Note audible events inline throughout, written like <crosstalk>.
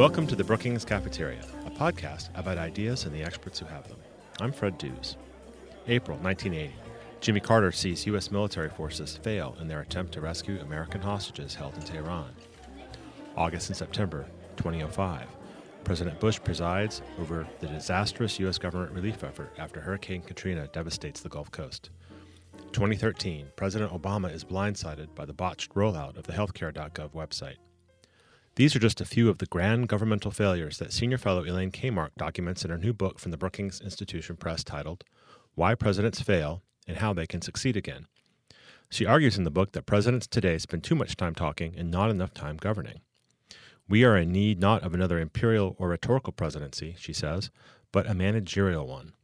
Welcome to the Brookings Cafeteria, a podcast about ideas and the experts who have them. I'm Fred Dews. April 1980. Jimmy Carter sees U.S. military forces fail in their attempt to rescue American hostages held in Tehran. August and September 2005. President Bush presides over the disastrous U.S. government relief effort after Hurricane Katrina devastates the Gulf Coast. 2013, President Obama is blindsided by the botched rollout of the healthcare.gov website. These are just a few of the grand governmental failures that senior fellow Elaine Kamarck documents in her new book from the Brookings Institution Press titled Why Presidents Fail and How They Can Succeed Again. She argues in the book that presidents today spend too much time talking and not enough time governing. We are in need not of another imperial or rhetorical presidency, she says, but a managerial one.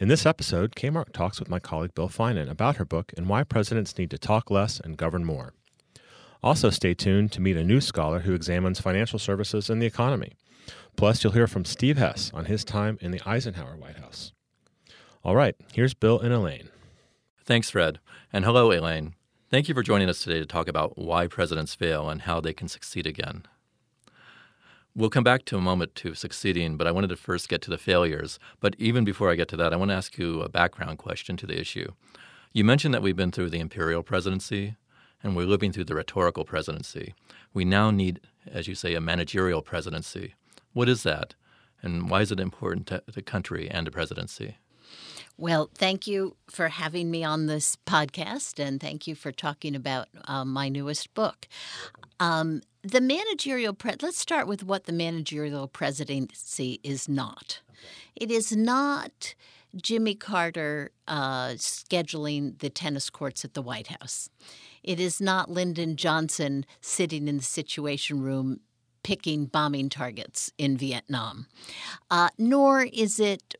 In this episode, Kamarck talks with my colleague Bill Finan about her book and why presidents need to talk less and govern more. Also, stay tuned to meet a new scholar who examines financial services and the economy. Plus, you'll hear from Steve Hess on his time in the Eisenhower White House. All right, here's Bill and Elaine. Thanks, Fred. And hello, Elaine. Thank you for joining us today to talk about why presidents fail and how they can succeed again. We'll come back to a moment to succeeding, but I wanted to first get to the failures. But even before I get to that, I want to ask you a background question to the issue. You mentioned that we've been through the imperial presidency, and we're living through the rhetorical presidency. We now need, as you say, a managerial presidency. What is that, and why is it important to the country and the presidency? Well, thank you for having me on this podcast, and thank you for talking about um, my newest book. Um, the managerial pre- let's start with what the managerial presidency is not. It is not Jimmy Carter uh, scheduling the tennis courts at the White House. It is not Lyndon Johnson sitting in the Situation Room picking bombing targets in Vietnam. Uh, nor is it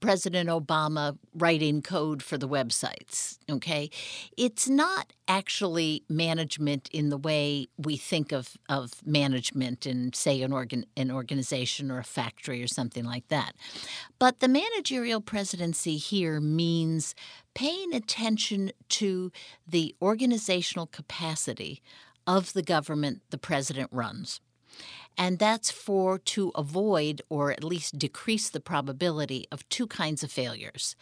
President Obama writing code for the websites. Okay, it's not actually management in the way we think of, of management in, say, an organ an organization or a factory or something like that. But the managerial presidency here means paying attention to the organizational capacity of the government the president runs and that's for to avoid or at least decrease the probability of two kinds of failures.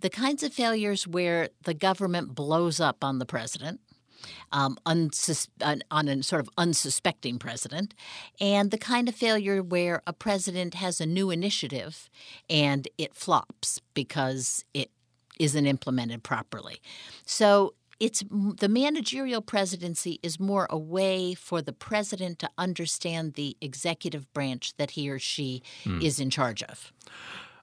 The kinds of failures where the government blows up on the president. Um, unsus- on a sort of unsuspecting president, and the kind of failure where a president has a new initiative and it flops because it isn't implemented properly. So it's the managerial presidency is more a way for the president to understand the executive branch that he or she mm. is in charge of.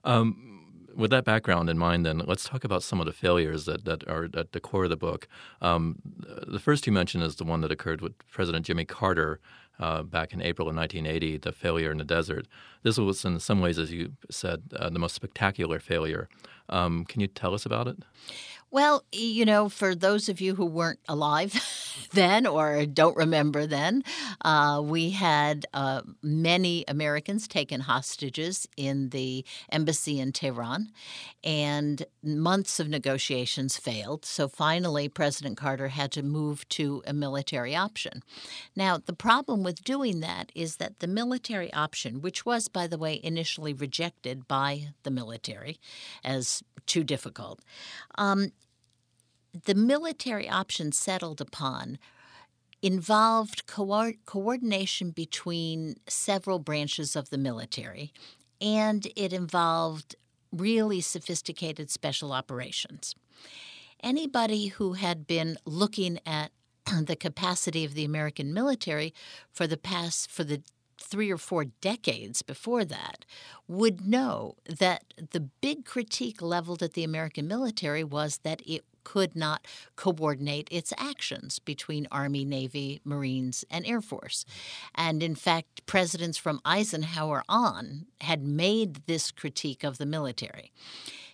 Um, with that background in mind, then let's talk about some of the failures that, that are at the core of the book. Um, the first you mentioned is the one that occurred with President Jimmy Carter uh, back in April of 1980, the failure in the desert. This was, in some ways, as you said, uh, the most spectacular failure. Um, can you tell us about it? Well, you know, for those of you who weren't alive <laughs> then or don't remember then, uh, we had uh, many Americans taken hostages in the embassy in Tehran, and months of negotiations failed. So finally, President Carter had to move to a military option. Now, the problem with doing that is that the military option, which was, by the way, initially rejected by the military as too difficult, um, the military option settled upon involved co- coordination between several branches of the military, and it involved really sophisticated special operations. Anybody who had been looking at <clears throat> the capacity of the American military for the past for the three or four decades before that would know that the big critique leveled at the American military was that it could not coordinate its actions between Army, Navy, Marines, and Air Force. And in fact, presidents from Eisenhower on had made this critique of the military.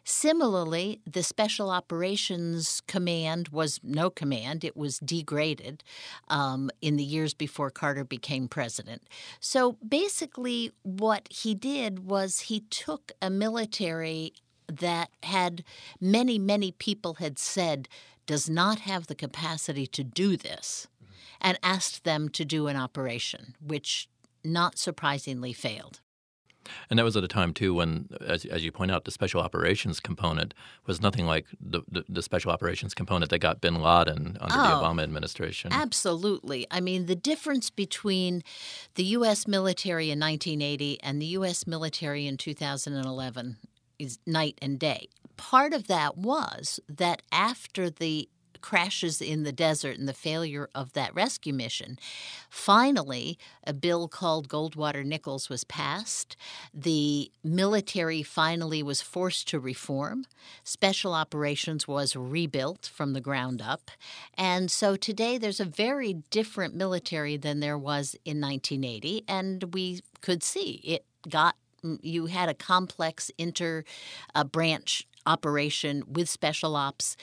Similarly, the Special Operations Command was no command, it was degraded um, in the years before Carter became president. So basically, what he did was he took a military that had many, many people had said does not have the capacity to do this mm-hmm. and asked them to do an operation, which not surprisingly failed. And that was at a time too when, as, as you point out, the special operations component was nothing like the, the, the special operations component that got Bin Laden under oh, the Obama administration. Absolutely. I mean, the difference between the U.S. military in 1980 and the U.S. military in 2011 is night and day. Part of that was that after the crashes in the desert and the failure of that rescue mission. Finally, a bill called Goldwater Nichols was passed. The military finally was forced to reform. Special operations was rebuilt from the ground up. And so today there's a very different military than there was in 1980. And we could see it got you had a complex inter uh, branch operation with special ops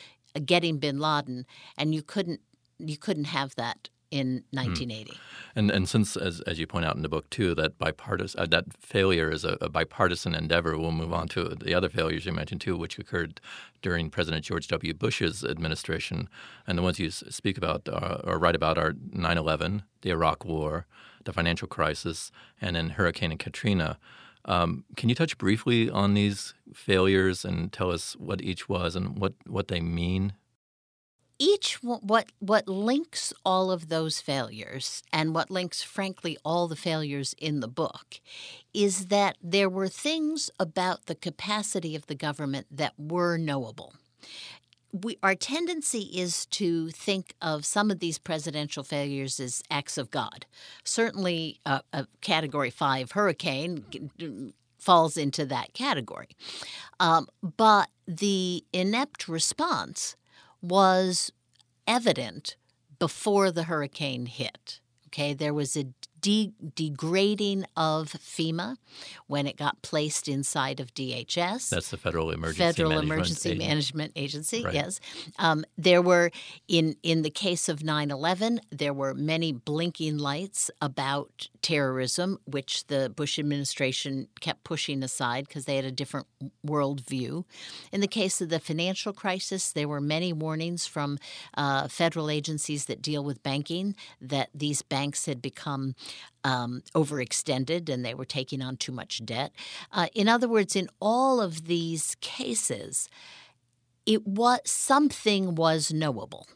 getting bin Laden, and you couldn't you couldn't have that in 1980. Mm. And and since, as, as you point out in the book too, that bipartisan uh, that failure is a, a, bipartisan endeavor. We'll move on to the other failures you mentioned too, which occurred during President George W. Bush's administration, and the ones you speak about uh, or write about are 9/11, the Iraq War, the financial crisis, and then Hurricane Katrina. Um, can you touch briefly on these failures and tell us what each was and what, what they mean? Each what what links all of those failures and what links frankly all the failures in the book is that there were things about the capacity of the government that were knowable we, our tendency is to think of some of these presidential failures as acts of God. Certainly, uh, a Category 5 hurricane falls into that category. Um, but the inept response was evident before the hurricane hit. Okay, there was a de- degrading of FEMA when it got placed inside of DHS. That's the Federal Emergency Federal Management Emergency Agency. Management Agency. Right. Yes, um, there were in in the case of 9/11, there were many blinking lights about terrorism, which the Bush administration kept pushing aside because they had a different worldview. In the case of the financial crisis, there were many warnings from uh, federal agencies that deal with banking that these banks had become um, overextended and they were taking on too much debt. Uh, in other words, in all of these cases, it was something was knowable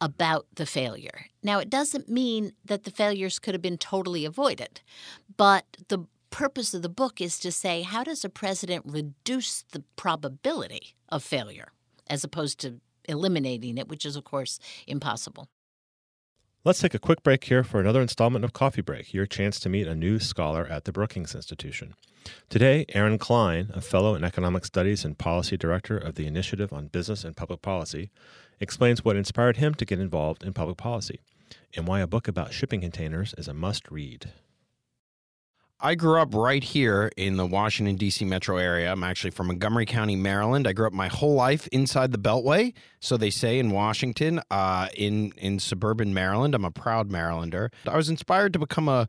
about the failure. Now, it doesn't mean that the failures could have been totally avoided, but the purpose of the book is to say how does a president reduce the probability of failure as opposed to eliminating it, which is, of course, impossible. Let's take a quick break here for another installment of Coffee Break, your chance to meet a new scholar at the Brookings Institution. Today, Aaron Klein, a fellow in economic studies and policy director of the Initiative on Business and Public Policy, explains what inspired him to get involved in public policy and why a book about shipping containers is a must read. I grew up right here in the Washington, D.C. metro area. I'm actually from Montgomery County, Maryland. I grew up my whole life inside the Beltway, so they say in Washington, uh, in, in suburban Maryland. I'm a proud Marylander. I was inspired to become a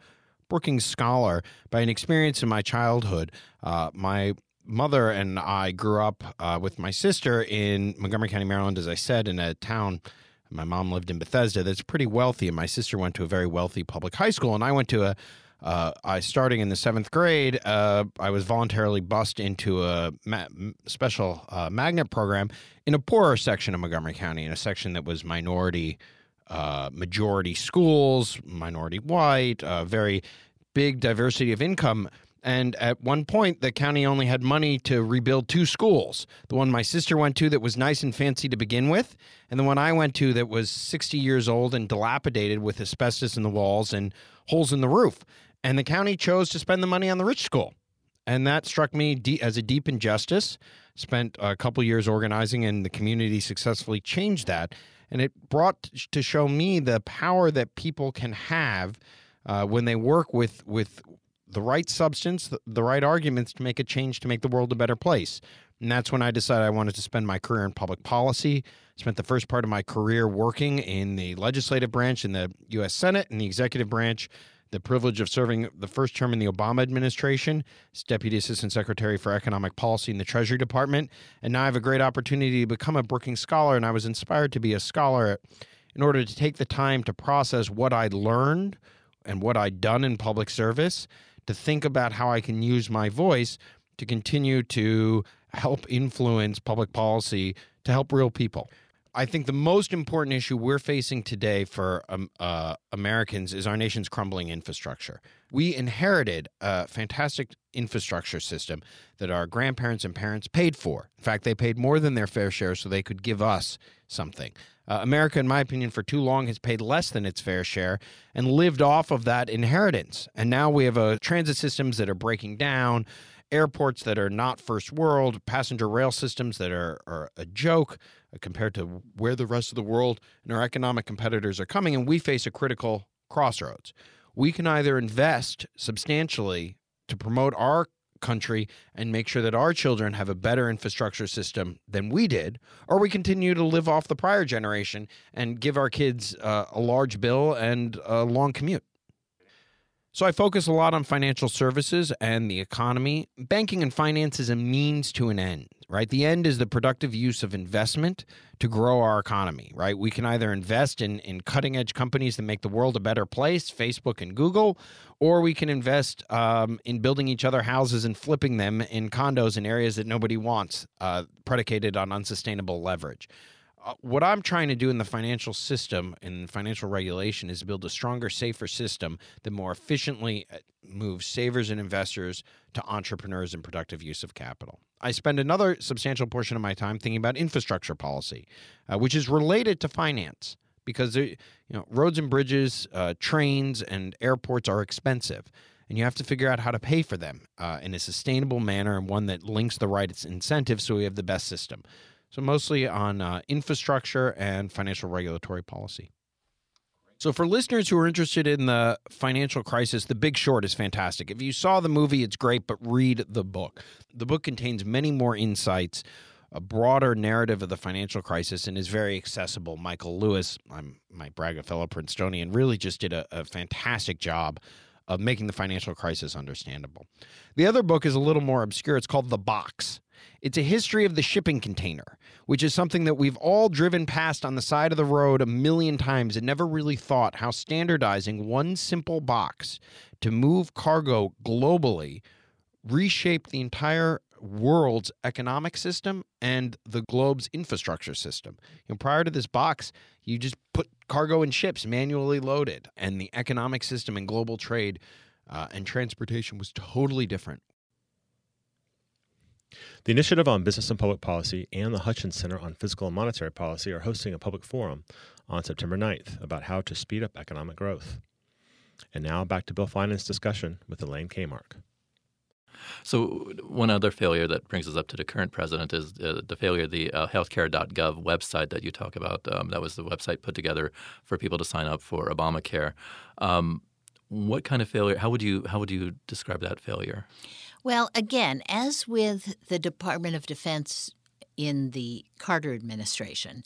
Brookings Scholar by an experience in my childhood. Uh, my mother and I grew up uh, with my sister in Montgomery County, Maryland, as I said, in a town. My mom lived in Bethesda that's pretty wealthy, and my sister went to a very wealthy public high school, and I went to a uh, I starting in the seventh grade, uh, I was voluntarily bussed into a ma- special uh, magnet program in a poorer section of Montgomery County, in a section that was minority, uh, majority schools, minority white, uh, very big diversity of income. And at one point, the county only had money to rebuild two schools. The one my sister went to that was nice and fancy to begin with, and the one I went to that was 60 years old and dilapidated with asbestos in the walls and holes in the roof. And the county chose to spend the money on the rich school. And that struck me as a deep injustice. Spent a couple years organizing, and the community successfully changed that. And it brought to show me the power that people can have uh, when they work with with the right substance, the, the right arguments to make a change to make the world a better place. And that's when I decided I wanted to spend my career in public policy. Spent the first part of my career working in the legislative branch in the U.S. Senate and the executive branch the privilege of serving the first term in the Obama administration as Deputy Assistant Secretary for Economic Policy in the Treasury Department. And now I have a great opportunity to become a Brookings Scholar, and I was inspired to be a scholar in order to take the time to process what I'd learned and what I'd done in public service to think about how I can use my voice to continue to help influence public policy to help real people. I think the most important issue we're facing today for um, uh, Americans is our nation's crumbling infrastructure. We inherited a fantastic infrastructure system that our grandparents and parents paid for. In fact, they paid more than their fair share so they could give us something. Uh, America, in my opinion, for too long has paid less than its fair share and lived off of that inheritance. And now we have uh, transit systems that are breaking down, airports that are not first world, passenger rail systems that are, are a joke compared to where the rest of the world and our economic competitors are coming. And we face a critical crossroads. We can either invest substantially to promote our country and make sure that our children have a better infrastructure system than we did, or we continue to live off the prior generation and give our kids uh, a large bill and a long commute. So I focus a lot on financial services and the economy. Banking and finance is a means to an end, right? The end is the productive use of investment to grow our economy, right? We can either invest in, in cutting edge companies that make the world a better place, Facebook and Google, or we can invest um, in building each other houses and flipping them in condos in areas that nobody wants, uh, predicated on unsustainable leverage. Uh, what I'm trying to do in the financial system and financial regulation is build a stronger, safer system that more efficiently uh, moves savers and investors to entrepreneurs and productive use of capital. I spend another substantial portion of my time thinking about infrastructure policy, uh, which is related to finance because you know roads and bridges, uh, trains and airports are expensive, and you have to figure out how to pay for them uh, in a sustainable manner and one that links the right incentives so we have the best system. So, mostly on uh, infrastructure and financial regulatory policy. So, for listeners who are interested in the financial crisis, The Big Short is fantastic. If you saw the movie, it's great, but read the book. The book contains many more insights, a broader narrative of the financial crisis, and is very accessible. Michael Lewis, I'm my Braga fellow Princetonian, really just did a, a fantastic job of making the financial crisis understandable. The other book is a little more obscure. It's called The Box. It's a history of the shipping container, which is something that we've all driven past on the side of the road a million times and never really thought how standardizing one simple box to move cargo globally reshaped the entire world's economic system and the globe's infrastructure system. You know, prior to this box, you just put cargo in ships manually loaded, and the economic system and global trade uh, and transportation was totally different. The Initiative on Business and Public Policy and the Hutchins Center on Fiscal and Monetary Policy are hosting a public forum on September 9th about how to speed up economic growth. And now back to Bill Finan's discussion with Elaine Kamarck. So, one other failure that brings us up to the current president is uh, the failure of the uh, healthcare.gov website that you talk about. Um, that was the website put together for people to sign up for Obamacare. Um, what kind of failure? How would you how would you describe that failure? Well, again, as with the Department of Defense in the Carter administration,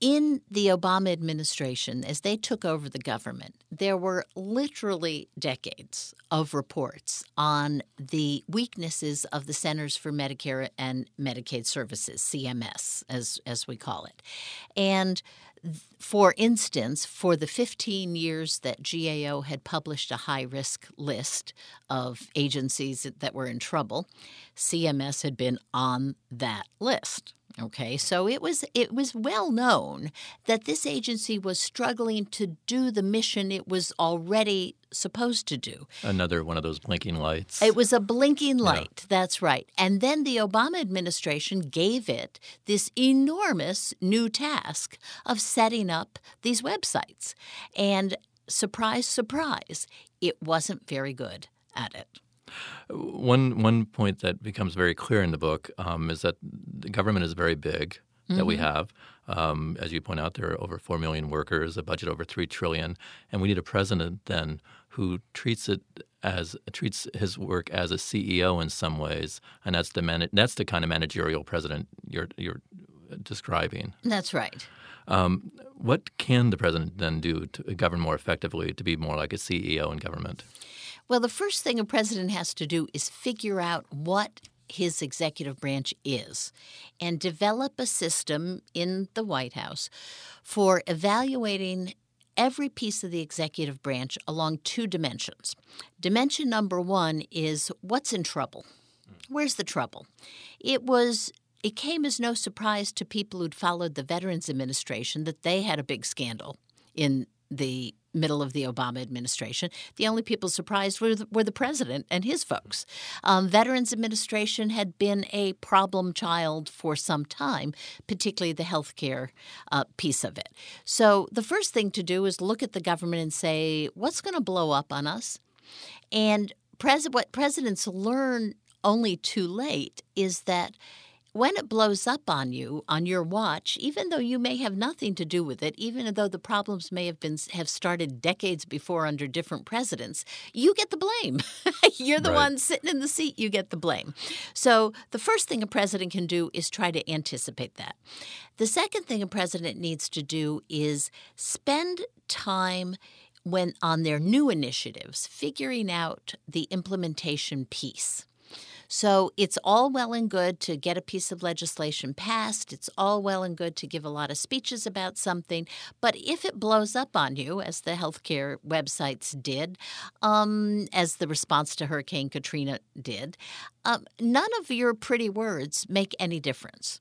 in the Obama administration, as they took over the government, there were literally decades of reports on the weaknesses of the Centers for Medicare and Medicaid Services, CMS, as, as we call it. And for instance, for the 15 years that GAO had published a high risk list of agencies that were in trouble, CMS had been on that list. Okay, so it was it was well known that this agency was struggling to do the mission it was already supposed to do. Another one of those blinking lights. It was a blinking light. Yeah. That's right. And then the Obama administration gave it this enormous new task of setting up these websites. And surprise, surprise, it wasn't very good at it. One one point that becomes very clear in the book um, is that the government is very big that mm-hmm. we have. Um, as you point out, there are over four million workers, a budget over three trillion, and we need a president then who treats it as treats his work as a CEO in some ways, and that's the man, that's the kind of managerial president you're you're describing. That's right. Um, what can the president then do to govern more effectively to be more like a CEO in government? Well, the first thing a president has to do is figure out what his executive branch is and develop a system in the White House for evaluating every piece of the executive branch along two dimensions. Dimension number one is what's in trouble? Where's the trouble? It was it came as no surprise to people who'd followed the Veterans Administration that they had a big scandal in the middle of the Obama administration. The only people surprised were the, were the president and his folks. Um, Veterans Administration had been a problem child for some time, particularly the health care uh, piece of it. So the first thing to do is look at the government and say, what's going to blow up on us? And pres- what presidents learn only too late is that when it blows up on you on your watch even though you may have nothing to do with it even though the problems may have been have started decades before under different presidents you get the blame. <laughs> You're the Right. one sitting in the seat you get the blame. So the first thing a president can do is try to anticipate that. The second thing a president needs to do is spend time when on their new initiatives figuring out the implementation piece so it's all well and good to get a piece of legislation passed. It's all well and good to give a lot of speeches about something. But if it blows up on you, as the healthcare websites did, um, as the response to Hurricane Katrina did, um, none of your pretty words make any difference.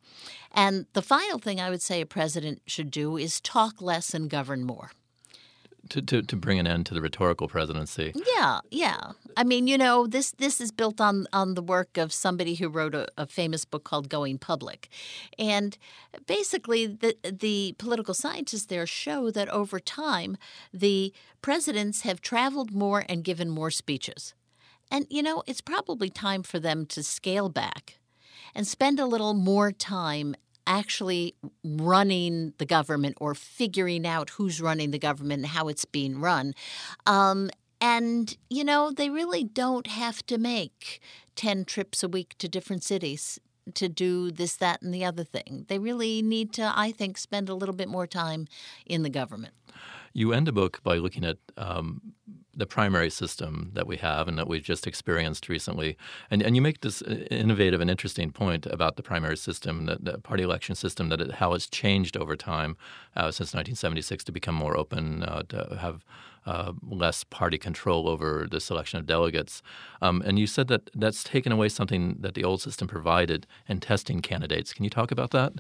And the final thing I would say a president should do is talk less and govern more. To, to, to bring an end to the rhetorical presidency. Yeah, yeah. I mean, you know, this this is built on on the work of somebody who wrote a, a famous book called Going Public, and basically the the political scientists there show that over time the presidents have traveled more and given more speeches, and you know, it's probably time for them to scale back and spend a little more time actually running the government or figuring out who's running the government and how it's being run. Um, and, you know, they really don't have to make 10 trips a week to different cities to do this, that, and the other thing. They really need to, I think, spend a little bit more time in the government. You end the book by looking at um, the primary system that we have and that we've just experienced recently. And, and you make this uh, innovative and interesting point about the primary system, the, the party election system, that it, how it's changed over time uh, since 1976 to become more open, uh, to have uh, less party control over the selection of delegates. Um, and you said that that's taken away something that the old system provided in testing candidates. Can you talk about that?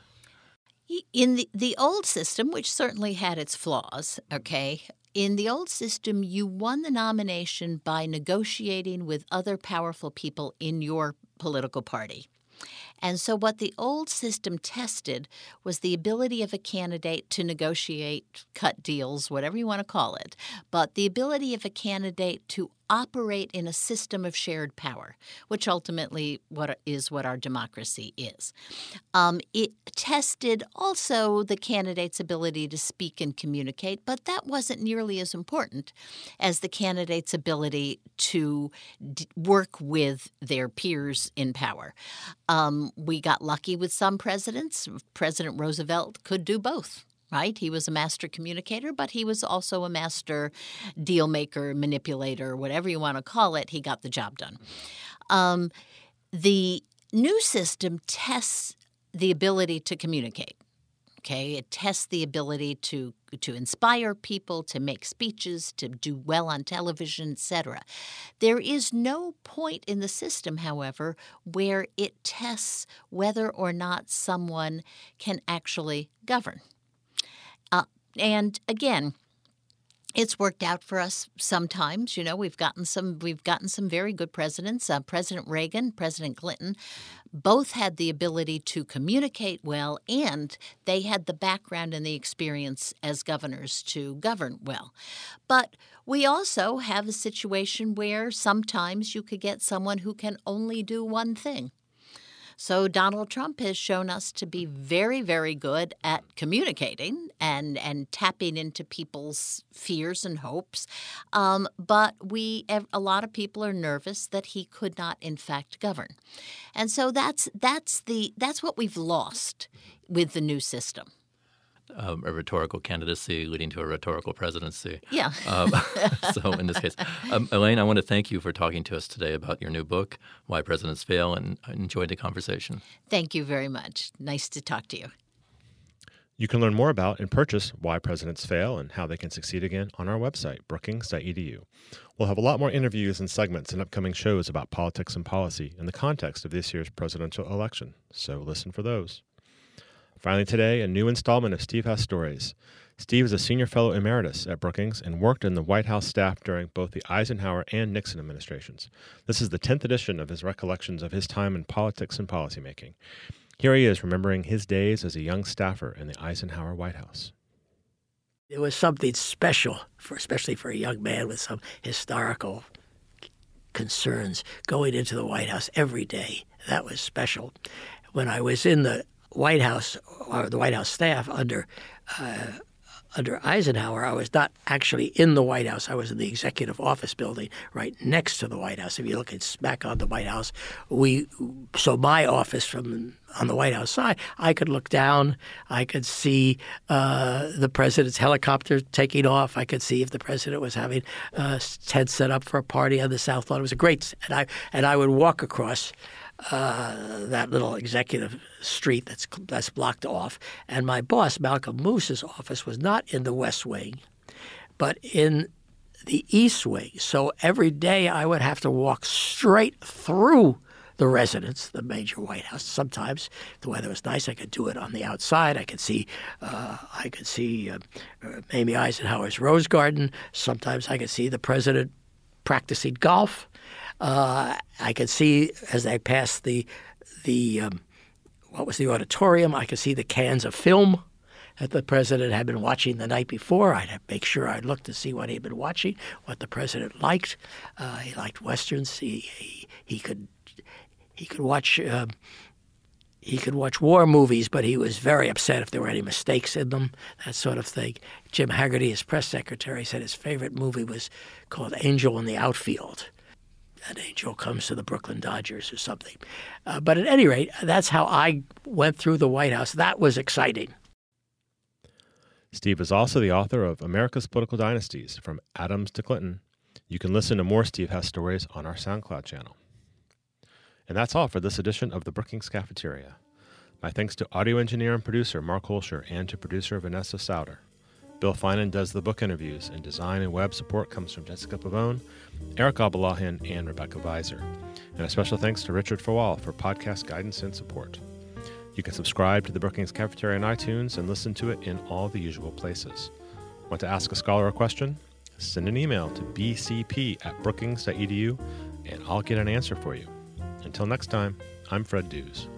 In the, the old system, which certainly had its flaws, okay, in the old system, you won the nomination by negotiating with other powerful people in your political party. And so, what the old system tested was the ability of a candidate to negotiate, cut deals, whatever you want to call it, but the ability of a candidate to operate in a system of shared power, which ultimately what is what our democracy is. Um, it tested also the candidate's ability to speak and communicate, but that wasn't nearly as important as the candidate's ability to d- work with their peers in power. Um, we got lucky with some presidents. President Roosevelt could do both right? He was a master communicator, but he was also a master deal maker, manipulator, whatever you want to call it. He got the job done. Um, the new system tests the ability to communicate. Okay, it tests the ability to to inspire people, to make speeches, to do well on television, etc. There is no point in the system, however, where it tests whether or not someone can actually govern. And again, it's worked out for us sometimes. You know, we've gotten some we've gotten some very good presidents. Uh, President Reagan, President Clinton, both had the ability to communicate well, and they had the background and the experience as governors to govern well. But we also have a situation where sometimes you could get someone who can only do one thing. So Donald Trump has shown us to be very, very good at communicating and and tapping into people's fears and hopes. Um, but we, a lot of people are nervous that he could not, in fact, govern, and so that's that's the that's what we've lost with the new system. Um, a rhetorical candidacy leading to a rhetorical presidency. Yeah. Um, <laughs> <laughs> so, in this case, um, Elaine, I want to thank you for talking to us today about your new book, Why Presidents Fail, and I enjoyed the conversation. Thank you very much. Nice to talk to you. You can learn more about and purchase Why Presidents Fail and How They Can Succeed Again on our website, brookings.edu. We'll have a lot more interviews and segments and upcoming shows about politics and policy in the context of this year's presidential election, so listen for those. Finally, today, a new installment of Steve Has Stories. Steve is a senior fellow emeritus at Brookings and worked in the White House staff during both the Eisenhower and Nixon administrations. This is the 10th edition of his recollections of his time in politics and policymaking. Here he is remembering his days as a young staffer in the Eisenhower White House. It was something special, for especially for a young man with some historical concerns, going into the White House every day. That was special. When I was in the White House or the White House staff under uh, under Eisenhower, I was not actually in the White House. I was in the executive office building right next to the White House. If you look at back on the White House, we so my office from on the White House side, I could look down. I could see uh, the president's helicopter taking off. I could see if the president was having a tent set up for a party on the South Lawn. It was a great, and I and I would walk across uh, that little executive street that's that's blocked off. And my boss, Malcolm Moos's office, was not in the West Wing, but in the East Wing. So every day I would have to walk straight through the residence, the major White House. Sometimes, the weather was nice, I could do it on the outside. I could see, uh, I could see uh, Mamie Eisenhower's Rose Garden. Sometimes I could see the president practicing golf. Uh, I could see as I passed the the um, what was the auditorium. I could see the cans of film that the president had been watching the night before. I'd make sure I'd look to see what he'd been watching, what the president liked. Uh, he liked westerns. He, he, he could he could watch. Uh, he could watch war movies, but he was very upset if there were any mistakes in them, that sort of thing. Jim Hagerty, his press secretary, said his favorite movie was called Angel in the Outfield an angel comes to the Brooklyn Dodgers or something. Uh, but at any rate, that's how I went through the White House. That was exciting. Steve is also the author of America's Political Dynasties From Adams to Clinton. You can listen to more Steve Has stories on our SoundCloud channel. And that's all for this edition of the Brookings Cafeteria. My thanks to audio engineer and producer Mark Hoelscher and to producer Vanessa Sauter. Bill Finan does the book interviews, and design and web support comes from Jessica Pavone, Eric Abalahin, and Rebecca Viser. And a special thanks to Richard Fawal for podcast guidance and support. You can subscribe to the Brookings Cafeteria on iTunes and listen to it in all the usual places. Want to ask a scholar a question? Send an email to bcp at brookings.edu and I'll get an answer for you. Until next time, I'm Fred Dews.